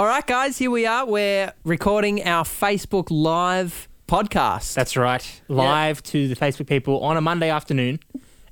All right, guys, here we are. We're recording our Facebook Live podcast. That's right. Live to the Facebook people on a Monday afternoon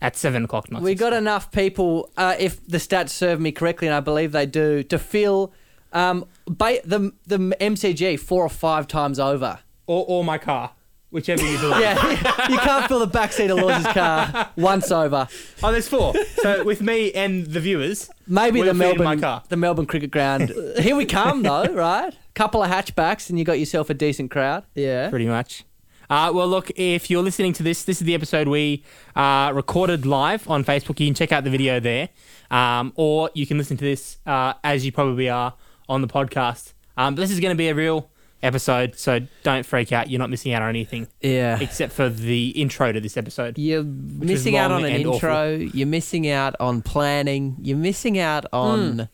at seven o'clock. Not We got enough people, uh, if the stats serve me correctly, and I believe they do, to fill um, ba- the the MCG four or five times over. or, or my car, whichever you believe. Yeah, you can't fill the backseat of Laws's car once over. Oh, there's four. So with me and the viewers, Maybe We're the Melbourne, my car. the Melbourne Cricket Ground. Here we come, though, right? Couple of hatchbacks, and you got yourself a decent crowd. yeah. pretty much. Uh, well, look, if you're listening to this, this is the episode we uh, recorded live on Facebook. You can check out the video there, um, or you can listen to this uh, as you probably are on the podcast. Um, but this is going to be a real episode, so don't freak out. You're not missing out on anything Yeah. except for the intro to this episode. You're missing out on an and intro. You're missing out on planning. You're missing out on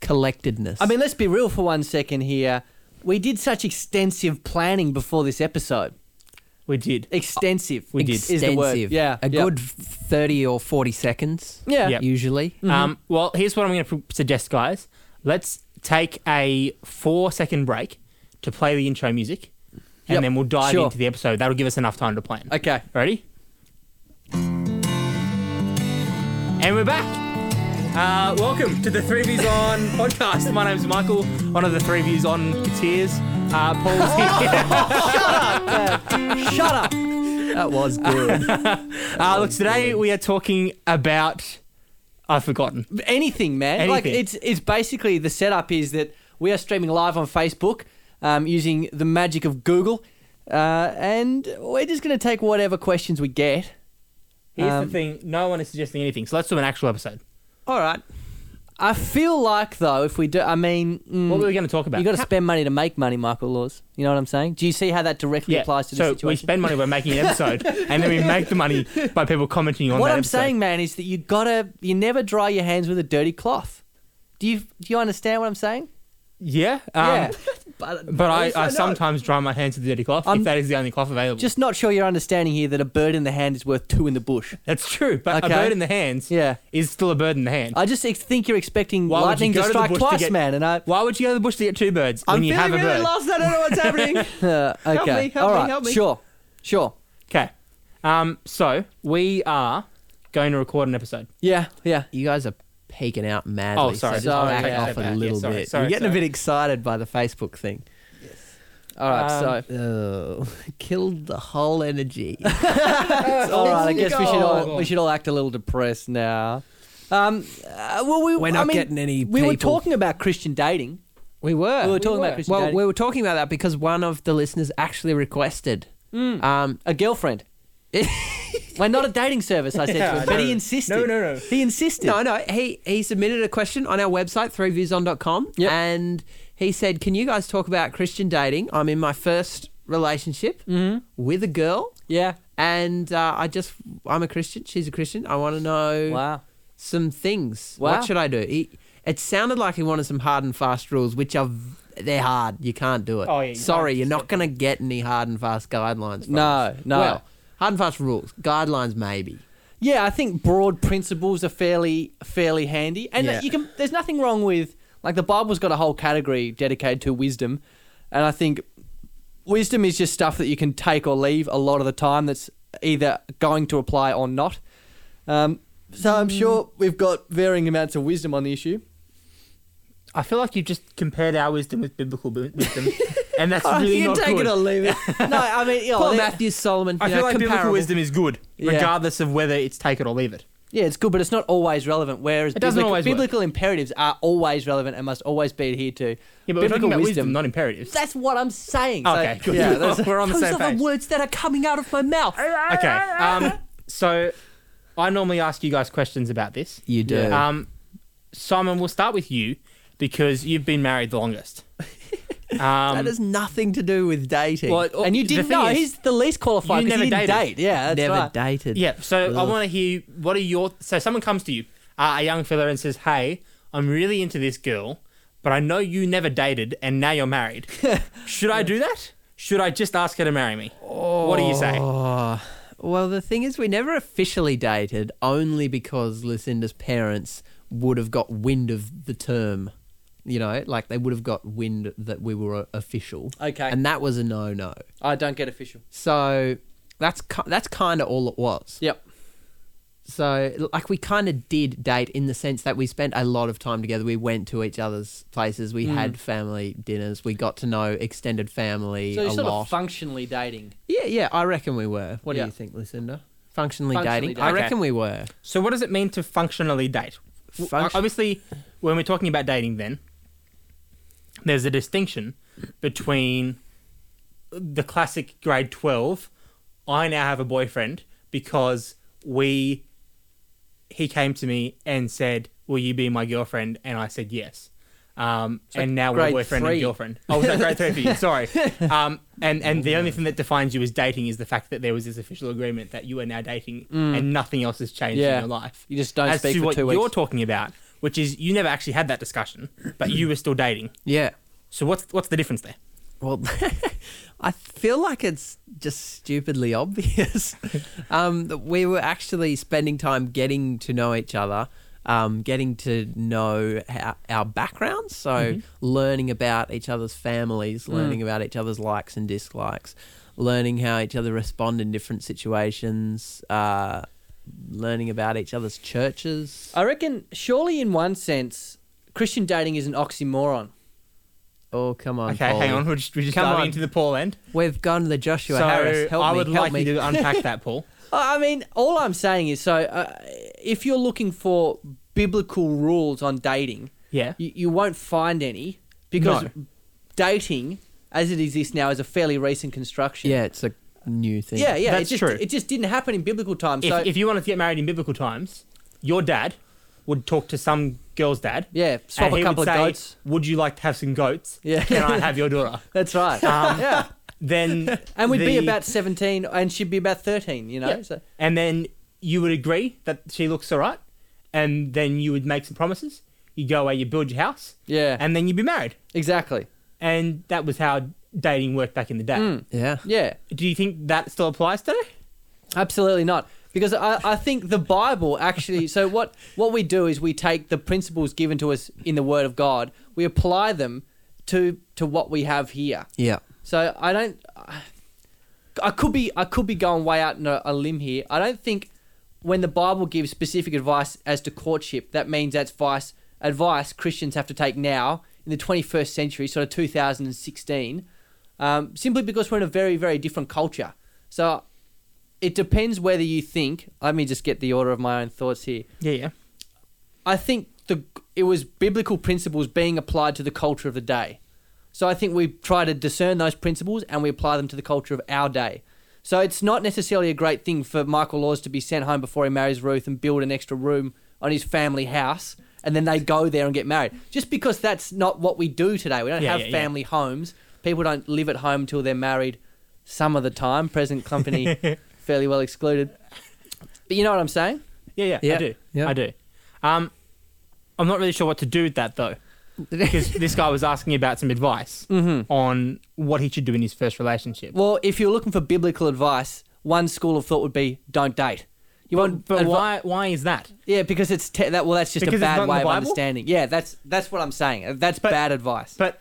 collectedness. I mean, let's be real for one second here. We did such extensive planning before this episode. We did. Extensive. We did. Is the word. Yeah. A Yep. good 30 or 40 seconds. Yeah. Yep. Usually. Um, well, here's what I'm going to suggest, guys. Let's take a four second break to play the intro music, and Yep, then we'll dive sure. into the episode. That'll give us enough time to plan. Okay. Ready? And we're back. Uh, welcome to the Three Views On podcast. My name's Michael, one of the Three Views On Tears. Uh, Paul's here. Shut up. Shut up! That was good. Uh, look, today we are talking about. I've forgotten. Anything, man. Like it's it's basically the setup is that we are streaming live on Facebook um, using the magic of Google, uh, and we're just going to take whatever questions we get. Here's Um, the thing: no one is suggesting anything, so let's do an actual episode. All right. I feel like though, if we do, I mean, mm, What were we going to talk about? you got to spend money to make money, Michael Laws. You know what I'm saying? Do you see how that directly yeah, applies to the so we spend money by making an episode, and then we make the money by people commenting on that. what I'm episode. saying, man, is that you gotta you never dry your hands with a dirty cloth. Do you do you understand what I'm saying? Yeah, um, yeah, but But I, I sometimes dry my hands with the dirty cloth I'm- if that is the only cloth available. just not sure you're understanding here that a bird in the hand is worth two in the bush. That's true, but Okay. a bird in the hands Yeah, is still a bird in the hand. I just ex- think you're expecting Why would lightning you go to to the strike bush to twice, get- man. And I, Why would you go to the bush to get two birds I'm you feeling have a really bird? lost. I don't know what's happening. uh, okay, me, help all me, right, help me. sure, sure. Okay, um, so we are going to record an episode. Yeah, yeah. you guys are peeking out madly. Oh, sorry. So just Sorry, back yeah. off Step a back. little Yeah, sorry, bit. sorry, You're getting sorry. a bit excited by the Facebook thing. Yes. All right, Um, so Oh, killed the whole energy. all right. I guess we should all go. we should all act a little depressed now. Um, uh, well, we We're I not mean, getting any We were people. talking about Christian dating. We were. We were talking about Christian Well, dating. we were talking about that because one of the listeners actually requested. Um, a girlfriend. Well, not a dating service, I said Yeah, to him, but he insisted. No, no, no. He insisted. no, no. He he submitted a question on our website, threeviewson.com, Yep. and he said, "Can you guys talk about Christian dating? I'm in my first relationship with a girl, Yeah. and uh, I just I'm a Christian. She's a Christian. I want to know Wow. some things. Wow. What should I do?" He, it sounded like he wanted some hard and fast rules, which are they're hard. You can't do it. Oh, yeah, you Sorry, you're not going to get any hard and fast guidelines. No, us. no. Well, hard and fast rules, guidelines maybe. Yeah, I think broad principles are fairly fairly handy, and Yeah. you can. There's nothing wrong with like the Bible's got a whole category dedicated to wisdom, and I think wisdom is just stuff that you can take or leave a lot of the time. That's either going to apply or not. Um, so I'm sure we've got varying amounts of wisdom on the issue. I feel like you've just compared our wisdom with biblical wi- wisdom, and that's Oh, really you not take good. it or leave it. no, I mean, you know, Poor there- Matthew Solomon. I you feel know, like biblical comparable. wisdom is good, Yeah. regardless of whether it's take it or leave it. Yeah, it's good, but it's not always relevant. Whereas It doesn't biblical, always work. biblical imperatives are always relevant and must always be adhered to. Yeah, but we're biblical talking about wisdom, not imperatives. That's what I'm saying. So, Okay, good. Yeah, that's- we're on the Those same are page. the words that are coming out of my mouth. Okay, um, so I normally ask you guys questions about this. You do. Um, Simon, we'll start with you because you've been married the longest. Um, that has nothing to do with dating. well, and you the didn't thing know is- he's the least qualified. You 'cause he never didn't dated. date. Yeah, that's Never right. dated. Yeah, so I want to hear what are your. So someone comes to you, uh, a young fella, and says, "Hey, I'm really into this girl, but I know you never dated, and now you're married. Should I do that? Should I just ask her to marry me? What do you say? Oh, well, the thing is, we never officially dated, only because Lucinda's parents would have got wind of the term You know, like they would have got wind that we were official, Okay. and that was a no no. I don't get official. So that's that's kind of all it was. Yep. So like we kind of did date in the sense that we spent a lot of time together. We went to each other's places. We Mm. had family dinners. We got to know extended family So a you're sort lot. of functionally dating. yeah, yeah, I reckon we were. What Yeah. do you think, Lucinda? Functionally, Functionally dating? I dating. reckon we were. So what does it mean to functionally date? W- Function- Obviously, when we're talking about dating, then there's a distinction between the classic grade twelve. I now have a boyfriend because we. He came to me and said, "Will you be my girlfriend?" And I said yes. Um, and now we're boyfriend three. and girlfriend. Oh, was that grade three for you? Sorry. Um, and and the only thing that defines you as dating is the fact that there was this official agreement that you are now dating, and nothing else has changed Mm. Yeah. in your life. You just don't As speak to for what two you're talking about, which is you never actually had that discussion, but you were still dating. Yeah. So what's what's the difference there? Well, I feel like it's just stupidly obvious. um, we were actually spending time getting to know each other, um, getting to know our, our backgrounds. So, learning about each other's families, learning about each other's likes and dislikes, learning how each other respond in different situations, uh, learning about each other's churches. I reckon, surely in one sense, Christian dating is an oxymoron. Oh, come on. Okay, hang on. We're just, we're just Come diving on. into the Paul end. We've gone to the Joshua so Harris. Help I me, would help like me. you to unpack that, Paul. I I mean, all I'm saying is so uh, if you're looking for biblical rules on dating, Yeah. you, you won't find any because No. dating, as it exists now, is a fairly recent construction. Yeah, it's a new thing. Yeah, yeah. That's it just, true. It just didn't happen in biblical times. If, so, if you wanted to get married in biblical times, your dad would talk to some girl's dad. yeah, swap and a he couple would of say, goats. Would you like to have some goats? Yeah. Can I have your daughter? That's right. Um, yeah. Then And we'd be about 17 and she'd be about 13, you know? Yeah. So, and then you would agree that she looks alright, and then you would make some promises. You go away, you build your house, yeah, and then you'd be married. exactly. And that was how dating worked back in the day. Mm, Yeah. yeah. Do you think that still applies today? Absolutely not. Because I, I think the Bible actually so what what we do is we take the principles given to us in the Word of God, we apply them to to what we have here. Yeah. So I don't I could be I could be going way out on a, a limb here. I don't think when the Bible gives specific advice as to courtship, that means that's advice advice Christians have to take now in the 21st century, sort of 2016, um, simply because we're in a very very different culture. So it depends whether you think. Let me just get the order of my own thoughts here. Yeah, yeah. I think the it was biblical principles being applied to the culture of the day. So I think we try to discern those principles and we apply them to the culture of our day. So it's not necessarily a great thing for Michael Laws to be sent home before he marries Ruth and build an extra room on his family house and then they go there and get married. Just because that's not what we do today. We don't Yeah, have yeah, yeah. family homes. People don't live at home until they're married some of the time. Present company fairly well excluded. But you know what I'm saying? Yeah, yeah, Yeah, I do. yeah. I do. Um, I'm not really sure what to do with that though, because this guy was asking about some advice on what he should do in his first relationship. Well, if you're looking for biblical advice, one school of thought would be don't date. You want but advi- why? Why is that? Yeah, because it's te- that. Well, that's just Because a bad way of understanding. Yeah, that's that's what I'm saying. That's But- bad advice. But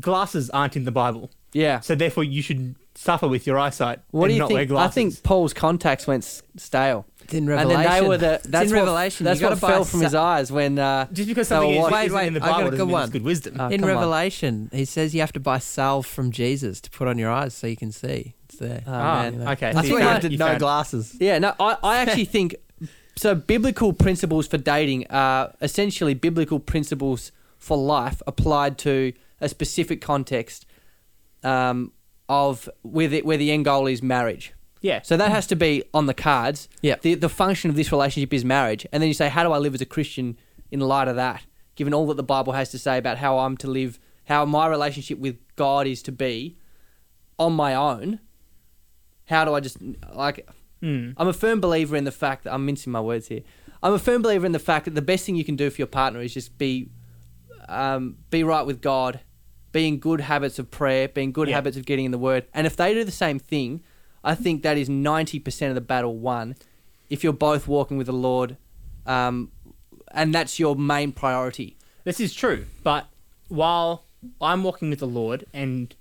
glasses aren't in the Bible, yeah. so therefore you should suffer with your eyesight What and do you not wear think? I glasses. think Paul's contacts went s- stale, It's in and Revelation. then they were the. That's in what, Revelation. That's you what gotta buy fell from sa- his eyes when. Uh, just because they were something is, washed. Wait, isn't wait, in the I got Bible a doesn't good mean it's one. good wisdom. Uh, in come on. Revelation, he says you have to buy salve from Jesus to put on your eyes so you can see. It's there. Oh, ah, man. okay. I so think you you found- have to you know found- glasses. Yeah, no, I, I actually think so. Biblical principles for dating are essentially biblical principles for life applied to a specific context um, of where the, where the end goal is marriage. Yeah. So that has to be on the cards. Yeah. The, the function of this relationship is marriage. And then you say, how do I live as a Christian in light of that? Given all that the Bible has to say about how I'm to live, how my relationship with God is to be on my own, how do I just, like, Hmm. I'm a firm believer in the fact that I'm mincing my words here. I'm a firm believer in the fact that the best thing you can do for your partner is just be, um, be right with God, be in good habits of prayer, being good Yeah. habits of getting in the Word, and if they do the same thing, I think that is ninety percent of the battle won. If you're both walking with the Lord, um, and that's your main priority. This is true, but while I'm walking with the Lord and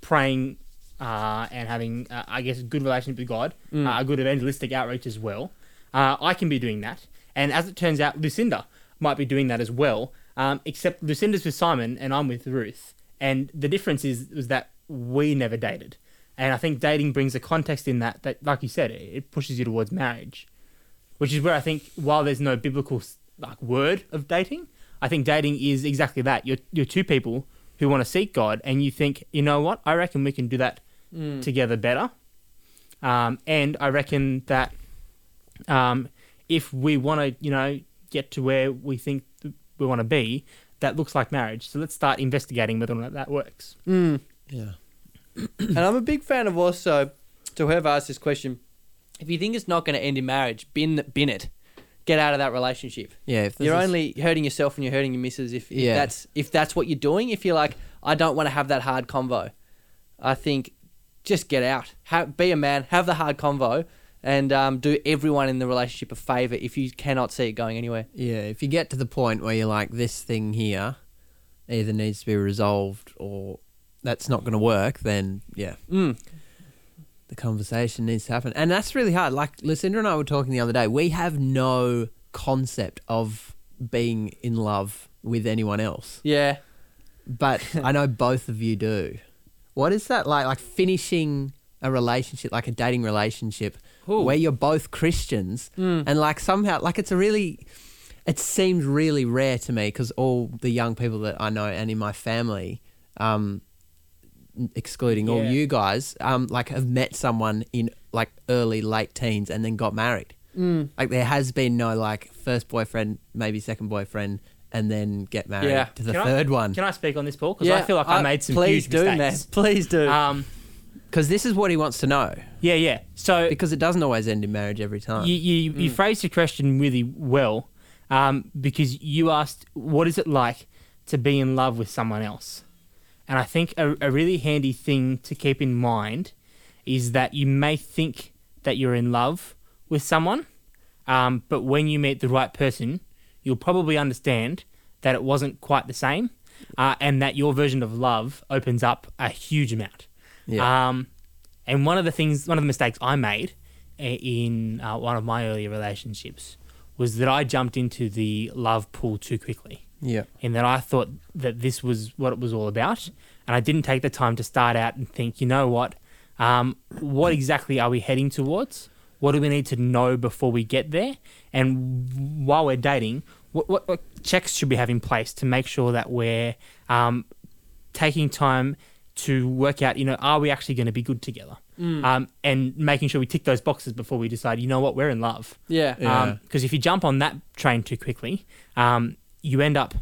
praying uh, and having, uh, I guess, a good relationship with God, Mm. uh, a good evangelistic outreach as well, uh, I can be doing that. And as it turns out, Lucinda might be doing that as well. Um, except Lucinda's with Simon and I'm with Ruth. And the difference is was that we never dated. And I think dating brings a context in that that, like you said, it, it pushes you towards marriage, which is where I think while there's no biblical like word of dating, I think dating is exactly that. You're you're two people who want to seek God, and you think, you know what? I reckon we can do that Mm. together better. Um, and I reckon that um, if we want to, you know, get to where we think we want to be, that looks like marriage. So let's start investigating whether or not that works. Mm. Yeah. and I'm a big fan of also to whoever asked this question. If you think it's not going to end in marriage, bin bin it. Get out of that relationship. Yeah. If You're a- only hurting yourself and you're hurting your missus if, if Yeah. that's if that's what you're doing. If you're like, I don't want to have that hard convo, I think just get out. Have, be a man. Have the hard convo, and um, do everyone in the relationship a favor if you cannot see it going anywhere. Yeah, if you get to the point where you're like, this thing here either needs to be resolved or that's not going to work, then yeah, Mm. the conversation needs to happen. And that's really hard. Like Lucinda and I were talking the other day, we have no concept of being in love with anyone else. Yeah. But I know both of you do. What is that like? Like finishing a relationship, like a dating relationship, Ooh. where you're both Christians, Mm. and like somehow, like it's a really, it seems really rare to me because all the young people that I know and in my family, um, excluding all you guys, um, like have met someone in like early late teens and then got married. Mm. Like there has been no like first boyfriend, maybe second boyfriend, and then get married Yeah. to the Can I- third one. Can I speak on this, Paul? Because I feel like I, made some Please huge do, mistakes. man. Please do. Um, Because this is what he wants to know. yeah, yeah. So Because it doesn't always end in marriage every time. you, you, you phrased your question really well um, because you asked, what is it like to be in love with someone else? And I think a, a really handy thing to keep in mind is that you may think that you're in love with someone, um, but when you meet the right person, you'll probably understand that it wasn't quite the same uh, and that your version of love opens up a huge amount. Yeah. Um, and one of the things, one of the mistakes I made in uh, one of my earlier relationships was that I jumped into the love pool too quickly. yeah. In that I thought that this was what it was all about, and I didn't take the time to start out and think, you know what, um, what exactly are we heading towards? What do we need to know before we get there? And while we're dating, what, what, what checks should we have in place to make sure that we're um, taking time to work out, you know, are we actually going to be good together? Mm. Um, and making sure we tick those boxes before we decide, you know what, we're in love. yeah. Yeah. Because if you jump on that train too quickly, um, you end up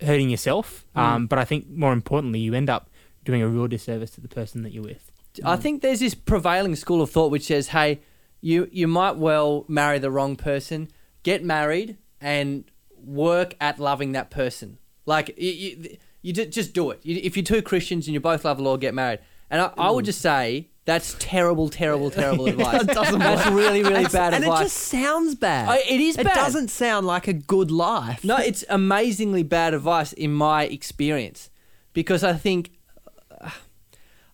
hurting yourself. Mm. Um, but I think more importantly, you end up doing a real disservice to the person that you're with. I think there's this prevailing school of thought which says, "Hey, you you might well marry the wrong person. Get married and work at loving that person. Like you, you, you ju- just do it. You, if you're two Christians and you both love the Lord, get married." And I, I would just say that's terrible, terrible, terrible advice. It doesn't that's work. really, really It's- bad and advice. it just sounds bad. Oh, it is It bad. doesn't sound like a good life. No, it's amazingly bad advice in my experience because I think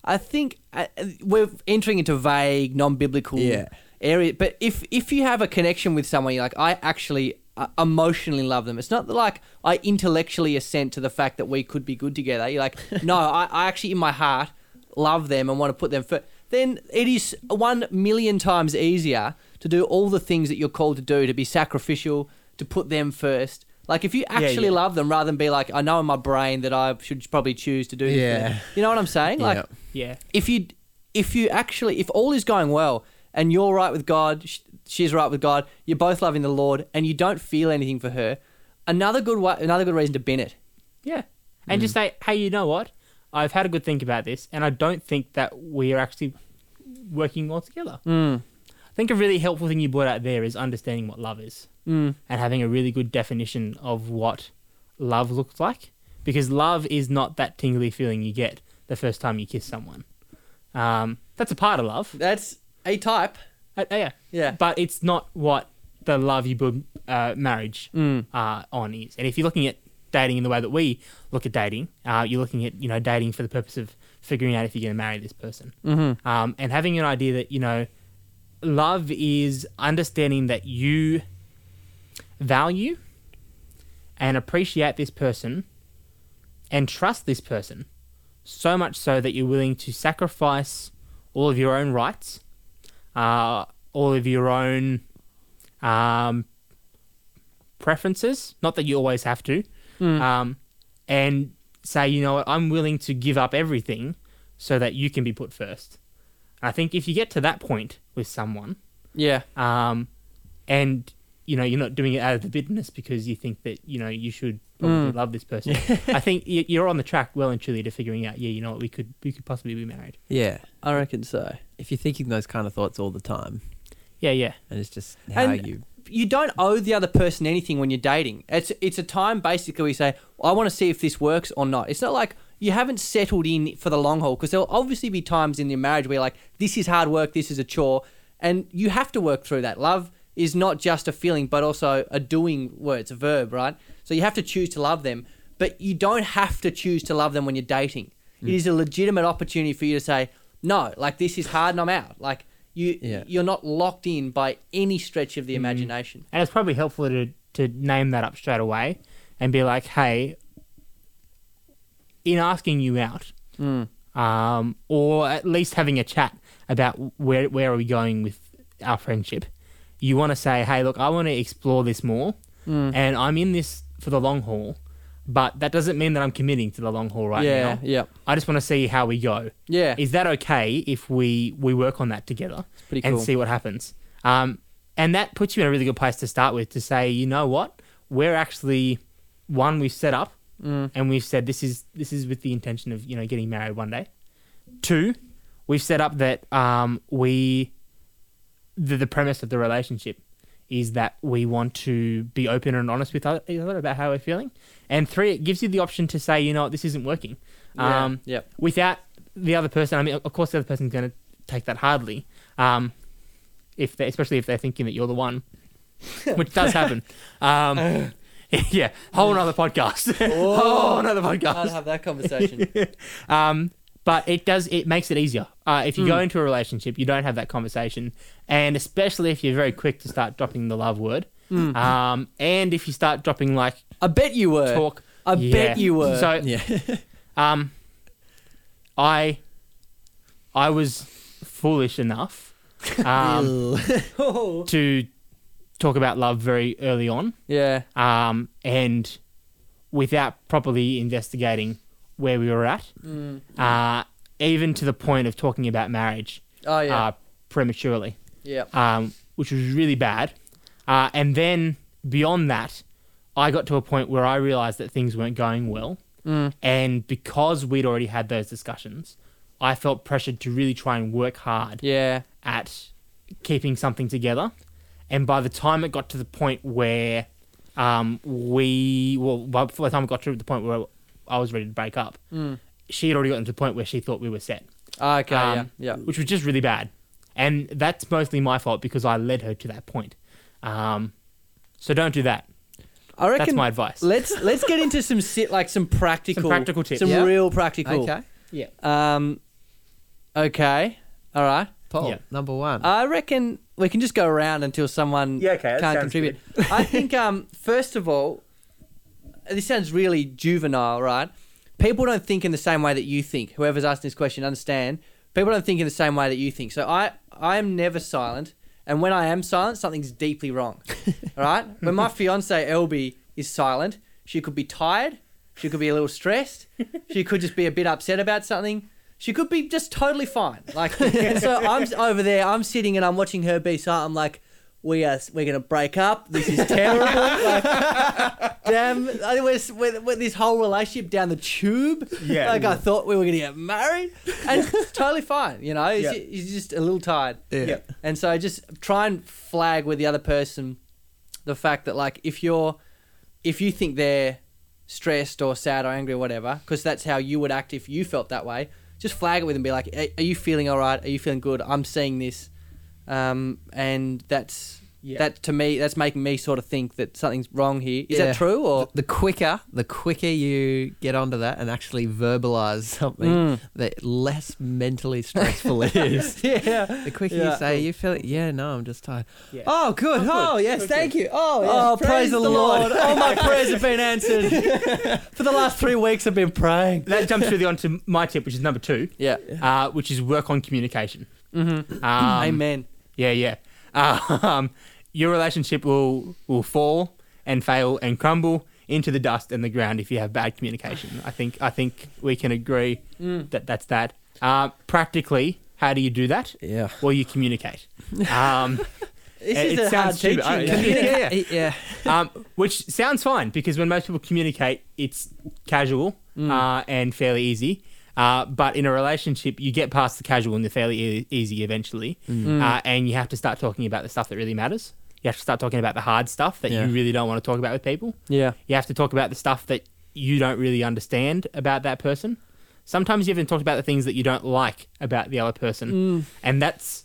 I think uh, we're entering into vague, non-biblical Yeah. area. But if if you have a connection with someone, you're like, I actually uh, emotionally love them. It's not like I intellectually assent to the fact that we could be good together. You're like, no, I, I actually in my heart love them and want to put them first. Then it is one million times easier to do all the things that you're called to do, to be sacrificial, to put them first. Like if you actually yeah. love them, rather than be like, I know in my brain that I should probably choose to do this. Yeah. them." You know what I'm saying? Like Yeah. Yeah. if you if you actually if all is going well and you're right with God, sh- she's right with God, you're both loving the Lord, and you don't feel anything for her, another good wa- another good reason to bin it. Yeah. And just say, hey, you know what? I've had a good think about this, and I don't think that we are actually working well together. Mm. I think a really helpful thing you brought out there is understanding what love is Mm. and having a really good definition of what love looks like. Because love is not that tingly feeling you get the first time you kiss someone. Um, that's a part of love. That's a type. Uh, yeah. Yeah. But it's not what the love you build uh, marriage Mm. uh, on is. And if you're looking at dating in the way that we look at dating. Uh, you're looking at you know dating for the purpose of figuring out if you're going to marry this person, Mm-hmm. um, and having an idea that you know love is understanding that you value and appreciate this person and trust this person so much so that you're willing to sacrifice all of your own rights, uh, all of your own um, preferences. Not that you always have to, Mm. um, and say, you know what, I'm willing to give up everything so that you can be put first. I think if you get to that point with someone, Yeah. um, and you know you're not doing it out of the bitterness because you think that you know you should probably Mm. love this person. I think you're on the track well and truly to figuring out, yeah, you know what, we could we could possibly be married. Yeah. I reckon so. If you're thinking those kind of thoughts all the time, Yeah, yeah, and it's just how And- you. you don't owe the other person anything when you're dating. It's it's a time basically where you say, I want to see if this works or not. It's not like you haven't settled in for the long haul because there'll obviously be times in your marriage where you're like, this is hard work, this is a chore, and you have to work through that. Love is not just a feeling, but also a doing word. It's a verb, right? So you have to choose to love them, but you don't have to choose to love them when you're dating. It mm. is a legitimate opportunity for you to say, no, like this is hard and I'm out. Like you, Yeah. you're not locked in by any stretch of the imagination. and it's probably helpful to to name that up straight away and be like, hey, in asking you out, Mm. um, or at least having a chat about where where are we going with our friendship. You want to say, hey, look, I want to explore this more, Mm. and I'm in this for the long haul, but that doesn't mean that I'm committing to the long haul right yeah, now. yeah, I just want to see how we go. yeah. Is that okay if we we work on that together and see what happens? Um, and that puts you in a really good place to start with to say, you know what, we're actually one we've set up Mm. and we've said this is this is with the intention of you know getting married one day. Two, we've set up that um, we the, the premise of the relationship is that we want to be open and honest with each other about how we're feeling. And three, it gives you the option to say, you know what, this isn't working. Yeah, Um, yep. without the other person, I mean, of course, the other person's going to take that hardly, um, if they, especially if they're thinking that you're the one, which does happen. Um, yeah, whole another podcast, whole another I'd podcast. have that conversation. Um, but it does it makes it easier. Uh, if you go Mm. into a relationship, you don't have that conversation, and especially if you're very quick to start dropping the love word, Mm. um, and if you start dropping like I bet you were. talk. I Yeah. bet you were. So Yeah. um, I, I was foolish enough um, to talk about love very early on, yeah. um, and without properly investigating where we were at, Mm. uh, even to the point of talking about marriage Oh yeah. uh, prematurely, yeah. um, which was really bad. Uh, and then beyond that, I got to a point where I realized that things weren't going well. Mm. And because we'd already had those discussions, I felt pressured to really try and work hard Yeah. at keeping something together. And by the time it got to the point where um, we, well, by the time it got to the point where I was ready to break up, Mm. she had already gotten to the point where she thought we were set, Okay. Um, yeah. Yeah. which was just really bad. And that's mostly my fault because I led her to that point. Um, so don't do that. I reckon. That's my advice. let's let's get into some sit like some practical practical tips. Some Yeah. real practical. Okay. Yeah. Um. Okay. All right. Paul, Yeah. number one. I reckon we can just go around until someone Yeah, okay, can't contribute. I think, um, first of all, this sounds really juvenile, right? People don't think in the same way that you think. Whoever's asking this question, understand. People don't think in the same way that you think. So I, I am never silent, and when I am silent, something's deeply wrong. all right. When my fiance Elby is silent, she could be tired. She could be a little stressed. She could just be a bit upset about something. She could be just totally fine. Like so, I'm over there. I'm sitting and I'm watching her be silent. I'm like, we are we're gonna break up. This is terrible. like, damn, I think we're, we're, we're this whole relationship down the tube. Yeah. like I thought we were gonna get married, and it's totally fine. You know, he's, Yeah. he's just a little tired. yeah. And so just try and flag with the other person the fact that like if you're if you think they're stressed or sad or angry or whatever, because that's how you would act if you felt that way. Just flag it with them. Be like, "Are- "Are you feeling all right? Are you feeling good? I'm seeing this, um, and that's Yeah. That to me, that's making me sort of think that something's wrong here. Is Yeah. that true or? the quicker, the quicker you get onto that and actually verbalize something, Mm. the less mentally stressful it is. yeah. The quicker Yeah. you say you feel it, yeah, no, I'm just tired. Yeah. Oh, good. Oh, good. Oh, yes, Good, thank you. Oh, yes, Oh, praise, the Lord! All my prayers have been answered. For the last three weeks, I've been praying. that jumps really onto my tip, which is number two, Yeah. uh, which is work on communication. Mm-hmm. Um, Amen. Yeah, yeah. Um, your relationship will will fall and fail and crumble into the dust and the ground if you have bad communication. I think I think we can agree Mm. that that's that. Uh, practically, how do you do that? Yeah. Well, you communicate. Um, This It- is it a sounds hard stupid. teaching. I- yeah. Communicate. Yeah. um, which sounds fine because when most people communicate, it's casual Mm. uh, and fairly easy. Uh, but in a relationship, you get past the casual and the fairly e- easy eventually, Mm. uh, and you have to start talking about the stuff that really matters. You have to start talking about the hard stuff that Yeah. you really don't want to talk about with people. Yeah. You have to talk about the stuff that you don't really understand about that person. Sometimes you even talk about the things that you don't like about the other person, Mm. and that's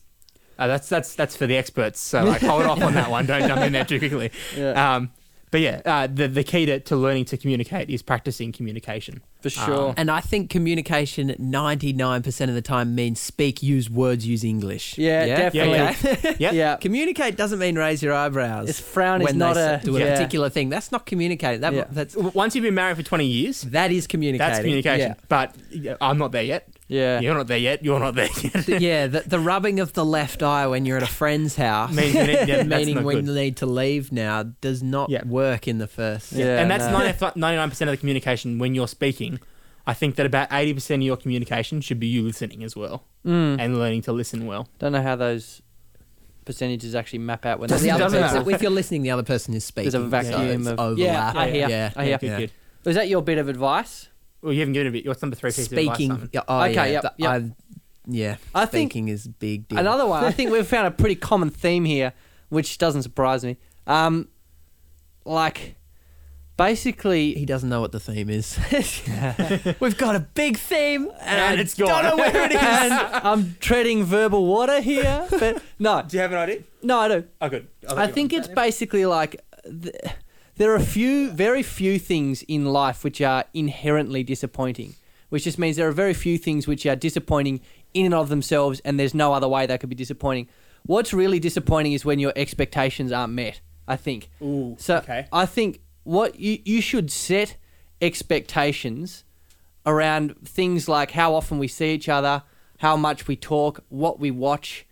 uh, that's that's that's for the experts. So like, hold off on that one. Don't jump in there too quickly. Yeah. Um, but yeah, uh, the the key to, to learning to communicate is practicing communication. For sure. And I think communication 99% of the time means speak, use words, use English. Yeah, definitely. Okay? Yep. Yeah. Communicate doesn't mean raise your eyebrows. It's frown is not they a s- do a yeah. particular thing. That's not communicating. That, Yeah. That's Once you've been married for twenty years, that is communicating. that's communication. Yeah. But I'm not there yet. Yeah. You're not there yet. You're not there yet. yeah, the, the rubbing of the left eye when you're at a friend's house, Means you need- yeah, that's meaning not when good. you need to leave now, does not Yeah. work in the first. Yeah, and that's no. 99 percent of the communication when you're speaking. I think that about eighty percent of your communication should be you listening as well Mm. and learning to listen well. Don't know how those percentages actually map out when the other person, matter. if you're listening, the other person is speaking. There's a vacuum so of- overlap. Yeah, I hear, Yeah, I hear. Good, yeah. good. Was that your bit of advice? Well, you haven't given a bit. What's number three piece of Speaking. advice? Simon? yeah, oh, Okay, yeah, yep, th- yep. I- yeah, I think speaking is a big deal. Another one. I think we've found a pretty common theme here, which doesn't surprise me. Um, like, basically, he doesn't know what the theme is. We've got a big theme, and, And I it's don't gone. know where it is. and I'm treading verbal water here, but no, Do you have an idea? no, I do. Oh, good. I think it's basically like th- there are a few, very few things in life which are inherently disappointing, which just means there are very few things which are disappointing in and of themselves, and there's no other way they could be disappointing. What's really disappointing is when your expectations aren't met. I think. Ooh, So okay. I think what you you should set expectations around things like how often we see each other, how much we talk, what we watch,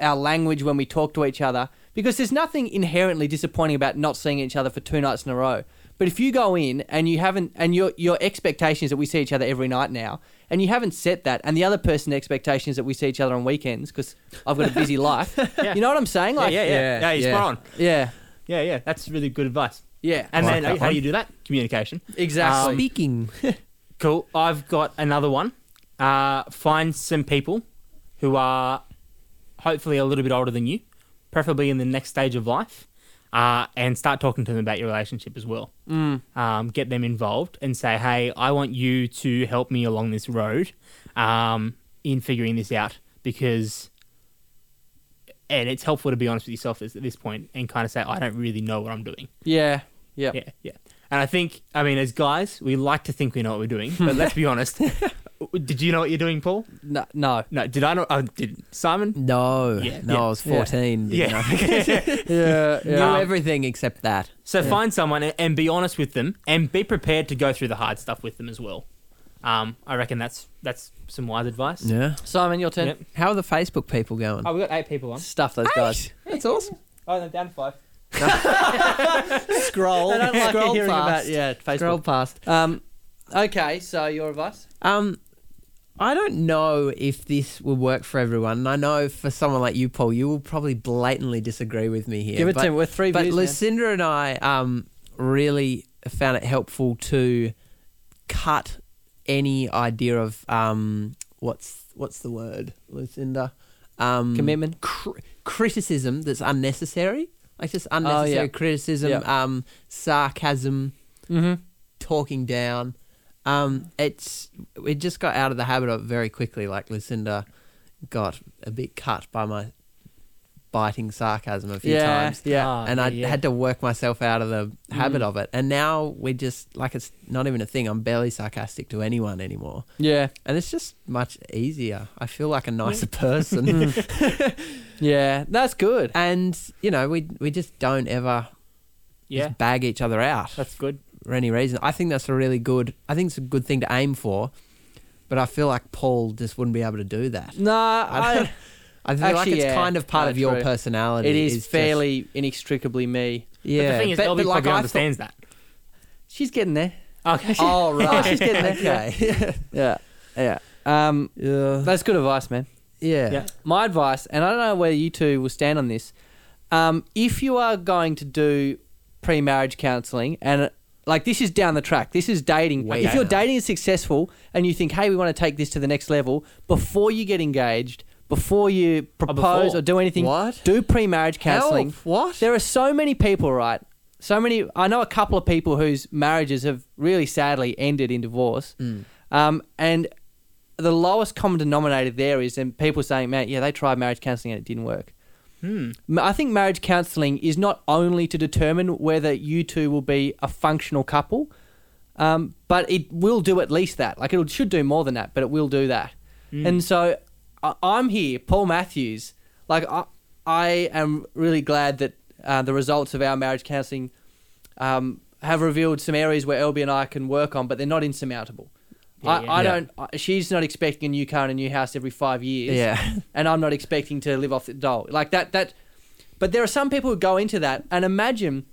our language when we talk to each other. Because there's nothing inherently disappointing about not seeing each other for two nights in a row. But if you go in and you haven't, and your your expectation is that we see each other every night now, and you haven't set that, and the other person's expectation is that we see each other on weekends because I've got a busy life. Yeah. You know what I'm saying? Yeah, Like, yeah, yeah. yeah, Yeah, you're yeah. spot on. yeah, Yeah, yeah. That's really good advice. yeah. And Like then how do you do that? Communication. exactly. Um, Speaking. Cool. I've got another one. Uh, find some people who are hopefully a little bit older than you, preferably in the next stage of life, uh, and start talking to them about your relationship as well. Mm. Um, get them involved and say, hey, I want you to help me along this road um, in figuring this out because. And it's helpful to be honest with yourself at this point and kind of say, I don't really know what I'm doing. Yeah. Yeah. Yeah, yeah. And I think, I mean, as guys, we like to think we know what we're doing, but let's be honest. Did you know what you're doing, Paul? No. no. No. Did I know? Oh, did Simon? No, Yeah, no, yeah, I was 14. didn't Yeah. Yeah. Knew Um, everything except that. so Yeah. find someone and- be honest with them, and be prepared to go through the hard stuff with them as well. Um, I reckon that's that's some wise advice. Yeah. Simon, your turn. Yep. How are the Facebook people going? Oh, we got eight people on. Stuff those guys. That's awesome. Oh, no, down to five. Scroll. Like scroll hearing past. about yeah Facebook. Scroll past. Um, okay, so your advice? Um, I don't know if this will work for everyone. And I know for someone like you, Paul, you will probably blatantly disagree with me here. Give it but, to me. We're three But views. man. Lucinda and I um, really found it helpful to cut any idea of um, what's what's the word, Lucinda? Um, Commitment. cr- criticism that's unnecessary, like just unnecessary Oh, yeah. criticism, Yeah. um, sarcasm, Mm-hmm. talking down. Um, it's we just got out of the habit of it very quickly. Like Lucinda got a bit cut by my biting sarcasm a few yeah, times. yeah. Ah, and I yeah. had to work myself out of the habit Mm. of it. And now we just like it's not even a thing. I'm barely sarcastic to anyone anymore, yeah, and it's just much easier. I feel like a nicer person, Mm. yeah. That's good. and you know we we just don't ever yeah, just bag each other out that's good. For any reason. I think that's a really good. I think it's a good thing to aim for, but I feel like Paul just wouldn't be able to do that. No, I, I, I feel like it's yeah. kind of part of your true. personality. it is just- fairly inextricably me. yeah. but the thing is, but, LB but like probably I thought- understands that. She's getting there. Okay. Oh right, she's getting there. okay. Yeah, yeah. Um, yeah. that's good advice, man. Yeah. Yeah. My advice, and I don't know where you two will stand on this. Um, if you are going to do pre-marriage counselling, and uh, like this is down the track, this is dating. Way if you're down. dating is successful, and you think, hey, we want to take this to the next level, before you get engaged, before you propose before. or do anything, What? do pre-marriage counselling. What? There are so many people, right? So many. I know a couple of people whose marriages have really sadly ended in divorce. Mm. Um, and the lowest common denominator there is and people saying, man, yeah, they tried marriage counselling and it didn't work. Hmm. I think marriage counselling is not only to determine whether you two will be a functional couple, um, but it will do at least that. Like it should do more than that, but it will do that. Mm. And so I, I'm here, Paul Matthews. Like I, I am really glad that uh, the results of our marriage counselling um, have revealed some areas where LB and I can work on, but they're not insurmountable. Yeah, I, yeah. I don't. I, she's not expecting a new car and a new house every five years Yeah. and I'm not expecting to live off the dole like that. That, but there are some people who go into that and imagine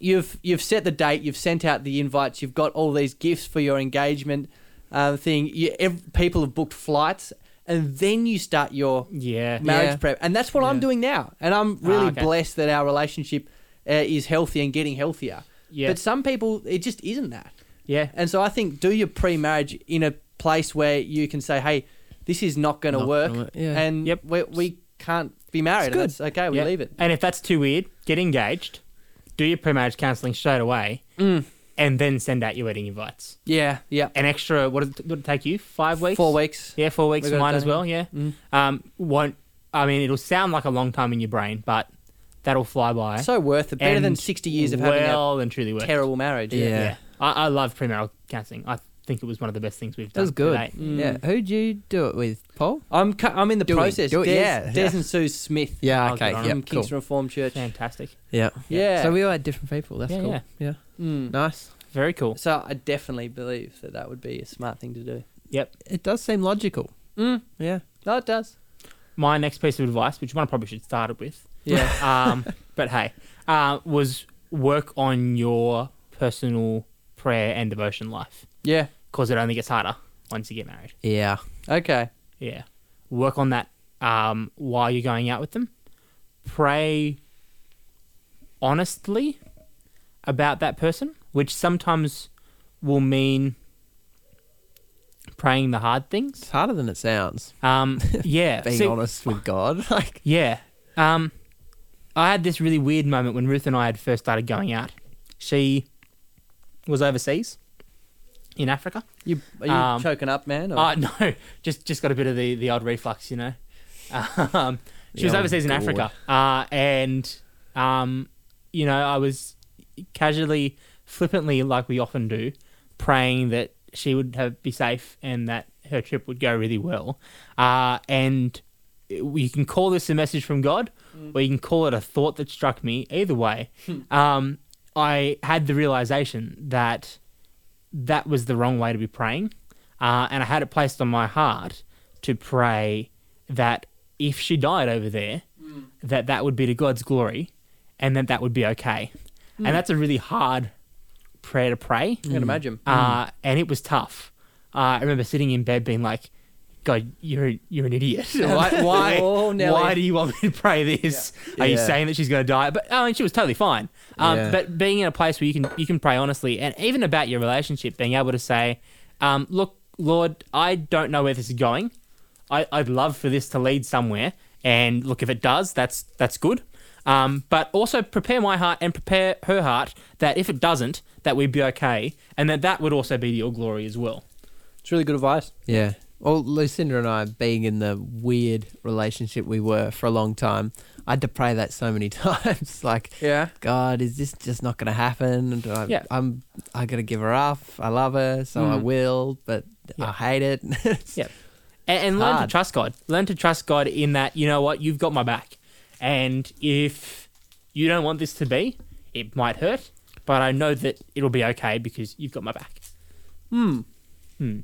you've you've set the date, you've sent out the invites, you've got all these gifts for your engagement uh, thing. You, ev- people have booked flights, and then you start your Yeah. marriage Yeah. prep, and that's what I'm doing now. And I'm really Ah, okay. blessed that our relationship uh, is healthy and getting healthier. Yeah. But some people, it just isn't that. Yeah. And so I think do your pre-marriage in a place where you can say, "Hey, this is not going to Not work," gonna yeah. and Yep. we, we can't be married. It's and that's okay. We Yeah. leave it. And if that's too weird, get engaged, do your pre-marriage counselling straight away, Mm. and then send out your wedding invites. Yeah, yeah. An extra, what did it, would it take you? Five weeks? Four weeks. Yeah, four weeks We got it mine done, as well. Yeah. Mm. Um, won't. I mean, it'll sound like a long time in your brain, but that'll fly by. So worth it. Better than And sixty years of having well and truly a it. terrible marriage. Yeah. Yeah. I, I love premarital counselling. I think it was one of the best things we've done. That done. was good. To. Mm. Yeah. Who'd you do it with, Paul? I'm cu- I'm in the Do it, process. do it, Des, yeah, Des yeah. and Sue Smith. Yeah. Okay. good on Yeah. from Cool. Kingston Reformed Church. Fantastic. Yeah. Yeah. So we all had different people. That's Yeah, cool. yeah. Yeah. Mm. Nice. Very cool. So I definitely believe that that would be a smart thing to do. Yep. It does seem logical. Mm. Yeah. No, it does. My next piece of advice, which one I probably should start it with, Yeah. um, but hey, uh, was work on your personal prayer and devotion life yeah. because it only gets harder once you get married. Yeah. Okay. Yeah. Work on that um, while you're going out with them. Pray honestly about that person, which sometimes will mean praying the hard things. It's harder than it sounds. Um, yeah. Being See, honest with God. Like. Yeah. Um, I had this really weird moment when Ruth and I had first started going out. She was overseas in Africa. You are you Um, choking up, man? or- Uh, no, just just got a bit of the, the odd reflux, you know. Um, she The was overseas in. Africa, uh, and um, you know, I was casually, flippantly, like we often do, praying that she would have be safe and that her trip would go really well. Uh, and you can call this a message from God, or you can call it a thought that struck me. Either way, um, I had the realization that that was the wrong way to be praying. Uh, and I had it placed on my heart to pray that if she died over there, that that would be to God's glory and that that would be okay. And that's a really hard prayer to pray. I can imagine. Uh, and it was tough. Uh, I remember sitting in bed being like, God, you're you're an idiot. Why why, Oh, why do you want me to pray this? Are you Yeah. saying that she's going to die? But I mean, she was totally fine. Um, Yeah. But being in a place where you can you can pray honestly, and even about your relationship, being able to say, um, "Look, Lord, I don't know where this is going. I, I'd love for this to lead somewhere, and look, if it does, that's that's good. Um, but also prepare my heart and prepare her heart that if it doesn't, that we'd be okay, and that that would also be to your glory as well. It's really good advice. Yeah. Well, Lucinda and I, being in the weird relationship we were for a long time, I had to pray that so many times. like, Yeah. God, is this just not going to happen? And I, Yeah. I'm, I got to give her up. I love her, so I Mm. will, but Yeah. I hate it. Yeah. and, and learn to trust God. Learn to trust God in that you know what you've got my back, and if you don't want this to be, it might hurt, but I know that it'll be okay because you've got my back. Hmm. Hmm.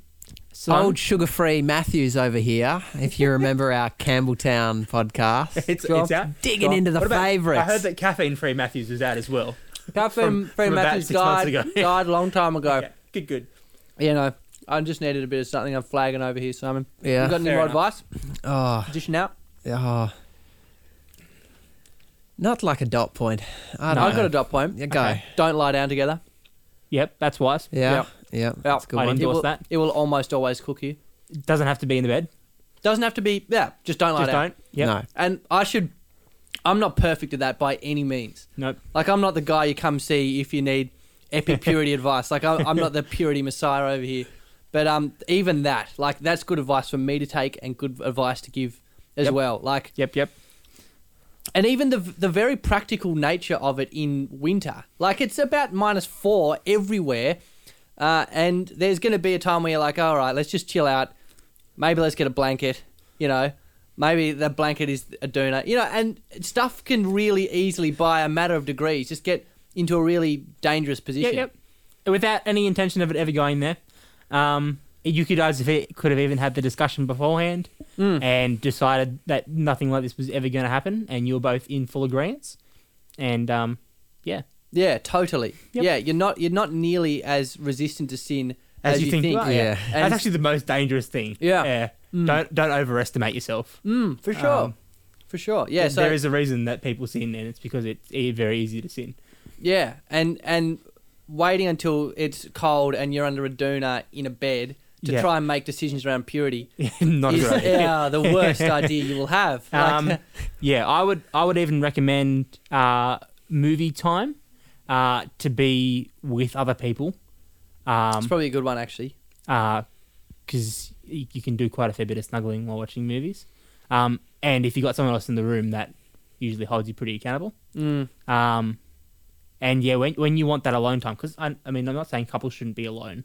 So Old sugar-free Matthews over here. If you remember our Campbelltown podcast, it's, it's out. digging Go into the What about- favourites. I heard that caffeine-free Matthews was out as well. Caffeine Free from about Matthews six months died, ago. died a long time ago. Yeah, good, good. You know, I just needed a bit of something. I'm flagging over here, Simon. yeah. You got any Fair more enough. advice? oh, Position out. oh, not like a dot point. I don't I've know. got a dot point. Yeah, go. Okay. Don't lie down together. Yep, that's wise. Yeah, Yep. Yeah, that's a good I one. didn't- It Endorse will, that. it will almost always cook you. It doesn't have to be in the bed. Doesn't have to be. Yeah, just don't lie Just down. don't. Yep. No, And I should. I'm not perfect at that by any means. Nope. Like I'm not the guy you come see if you need epic purity advice. Like I'm, I'm not the purity messiah over here. But um, even that, like that's good advice for me to take and good advice to give as Yep. well. Like, Yep, yep. and even the the very practical nature of it in winter. Like it's about minus four everywhere, uh, and there's going to be a time where you're like, all right, let's just chill out. Maybe let's get a blanket. You know, maybe that blanket is a doona. You know, and stuff can really easily, by a matter of degrees, just get into a really dangerous position. Yep, yep. Without any intention of it ever going there, um, you could guys have e- could have even had the discussion beforehand Mm. and decided that nothing like this was ever going to happen, and you were both in full agreement. And um, yeah, Yeah, totally. Yep. Yeah, you're not you're not nearly as resistant to sin as, you, think. you are, Yeah. And- that's actually the most dangerous thing. Yeah. yeah. Mm. Don't don't overestimate yourself. Mm, for sure. Um, for sure. Yeah, so there is a reason that people sin, and it's because it's e- very easy to sin. Yeah, and and waiting until it's cold and you're under a doona in a bed to Yeah. try and make decisions around purity Not is good yeah, the worst idea you will have. Like, Um, yeah, I would I would even recommend uh, movie time uh, to be with other people. it's Um, probably a good one actually. because you you can do quite a fair bit of snuggling while watching movies. Um, and if you got someone else in the room, that usually holds you pretty accountable. Mm. Um, and yeah, when when you want that alone time, because I, I mean, I'm not saying couples shouldn't be alone,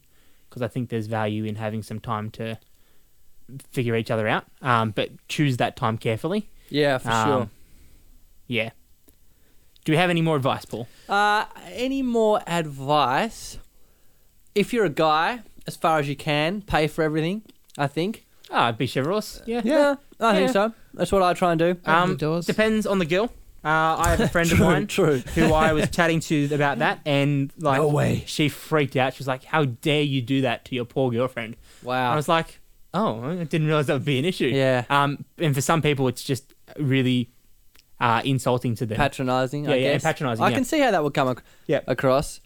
because I think there's value in having some time to figure each other out. Um, but choose that time carefully. Yeah, for Um, sure. Yeah. Do we have any more advice, Paul? Uh, any more advice? If you're a guy, as far as you can, pay for everything. I think. Ah, be chivalrous. Yeah. Yeah, I think Yeah. so. That's what I try and do. Open Um, the doors. depends on the girl. Uh, I have a friend of mine True. who I was chatting to about that, and like, No way. she freaked out. She was like, "How dare you do that to your poor girlfriend?" Wow. I was like, "Oh, I didn't realize that would be an issue." Yeah. Um, and for some people, it's just really uh, insulting to them. Patronising. Yeah, I yeah, guess. patronising, I yeah. can see how that would come ac- Yeah. across.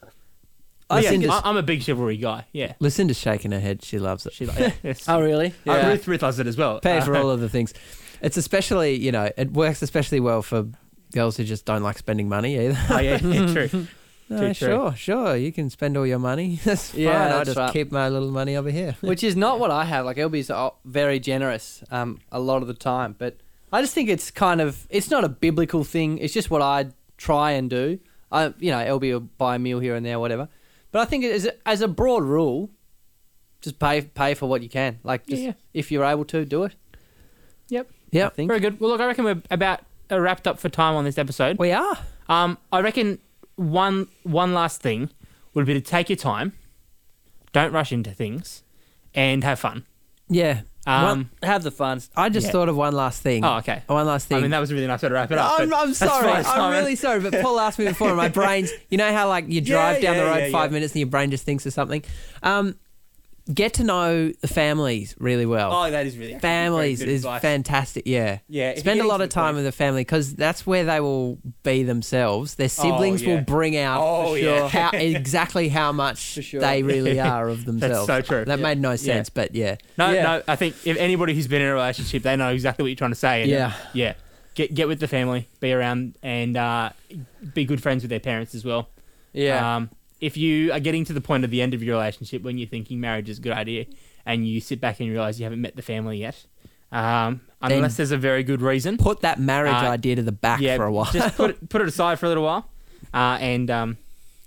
I yeah, think. I- I'm a big chivalry guy. Yeah, Lucinda's shaking her head. She loves it. she like. Yeah, yes. Oh really? Uh, Ruth, Ruth loves it as well. Pay Uh, for all of the things. It's especially, you know, it works especially well for girls who just don't like spending money either. oh yeah, yeah, true. No, True, true. sure, sure. You can spend all your money. That's Yeah, fine. I'll that's just right. keep my little money over here. Which is not what I have. Like LB's uh, very generous um, a lot of the time, but I just think it's kind of it's not a biblical thing. It's just what I try and do. I you know LB will buy a meal here and there, whatever. But I think as a, as a broad rule, just pay pay for what you can. Like just, Yeah, yeah. if you're able to do it. Yep. I Yep. think. Very good. Well, look, I reckon we're about uh, wrapped up for time on this episode. We are. Um, I reckon one one last thing would be to take your time, don't rush into things, and have fun. Yeah. Um, Have the fun. I just Yeah. thought of one last thing. oh, okay. One last thing. I mean, that was a really nice way to wrap it up. I'm, but I'm that's sorry. fine, I'm Simon. really sorry. But Paul asked me before, and my brain's. You know how like you drive Yeah, down the yeah, road yeah, five yeah. minutes and your brain just thinks of something. Um, get to know the families really well. Oh, that is really families is advice. fantastic. Yeah. Yeah, Spend a lot of time with the family because that's where they will be themselves. Their siblings yeah. will bring out Oh, yeah. how, exactly how much sure. they really are of themselves. that's so true. That Yeah. made no sense, but yeah. No, Yeah. no. I think if anybody who's been in a relationship, they know exactly what you're trying to say. and, Yeah. yeah. Get get with the family, be around, and uh, be good friends with their parents as well. Yeah. Um, if you are getting to the point of the end of your relationship when you're thinking marriage is a good idea, and you sit back and realize you haven't met the family yet, Um, unless there's a very good reason. Put that marriage Uh, idea to the back yeah, for a while. just put it, put it aside for a little while, uh, and um,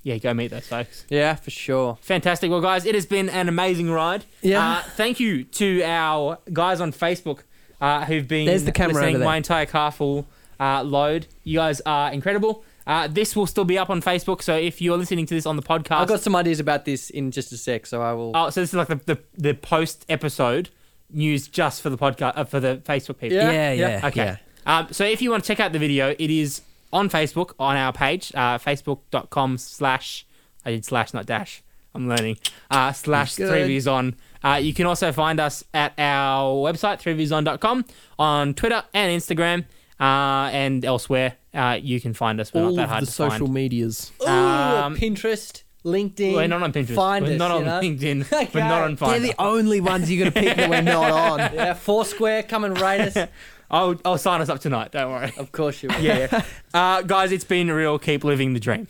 yeah, go meet those folks. Yeah, for sure. Fantastic. Well, guys, it has been an amazing ride. Yeah. Uh, thank you to our guys on Facebook uh, who've been There's the camera listening my entire car full uh, load. You guys are incredible. Uh, this will still be up on Facebook, so if you're listening to this on the podcast, I've got some ideas about this in just a sec, so I will. oh, so this is like the the, the post episode news just for the podcast uh, for the Facebook people. Yeah, yeah, yeah. yeah. Okay. yeah. Um, so if you want to check out the video, it is on Facebook on our page, uh, facebook.com slash, I did slash, not dash. I'm learning. Uh, slash Good. 3views Uh, you can also find us at our website, 3viewson.com, on Twitter and Instagram, uh, and elsewhere. Uh, you can find us. We're All not that of hard the to social find. medias. Ooh, um, Pinterest, LinkedIn. We're not on Pinterest. Find we're us, not you on know? LinkedIn. We're not on They're Fiverr. the only ones you're gonna pick that we're not on. Yeah, Foursquare, come and rate us. I'll, I'll sign us up tonight. Don't worry. of course you will. yeah. uh, guys, it's been real. Keep living the dream.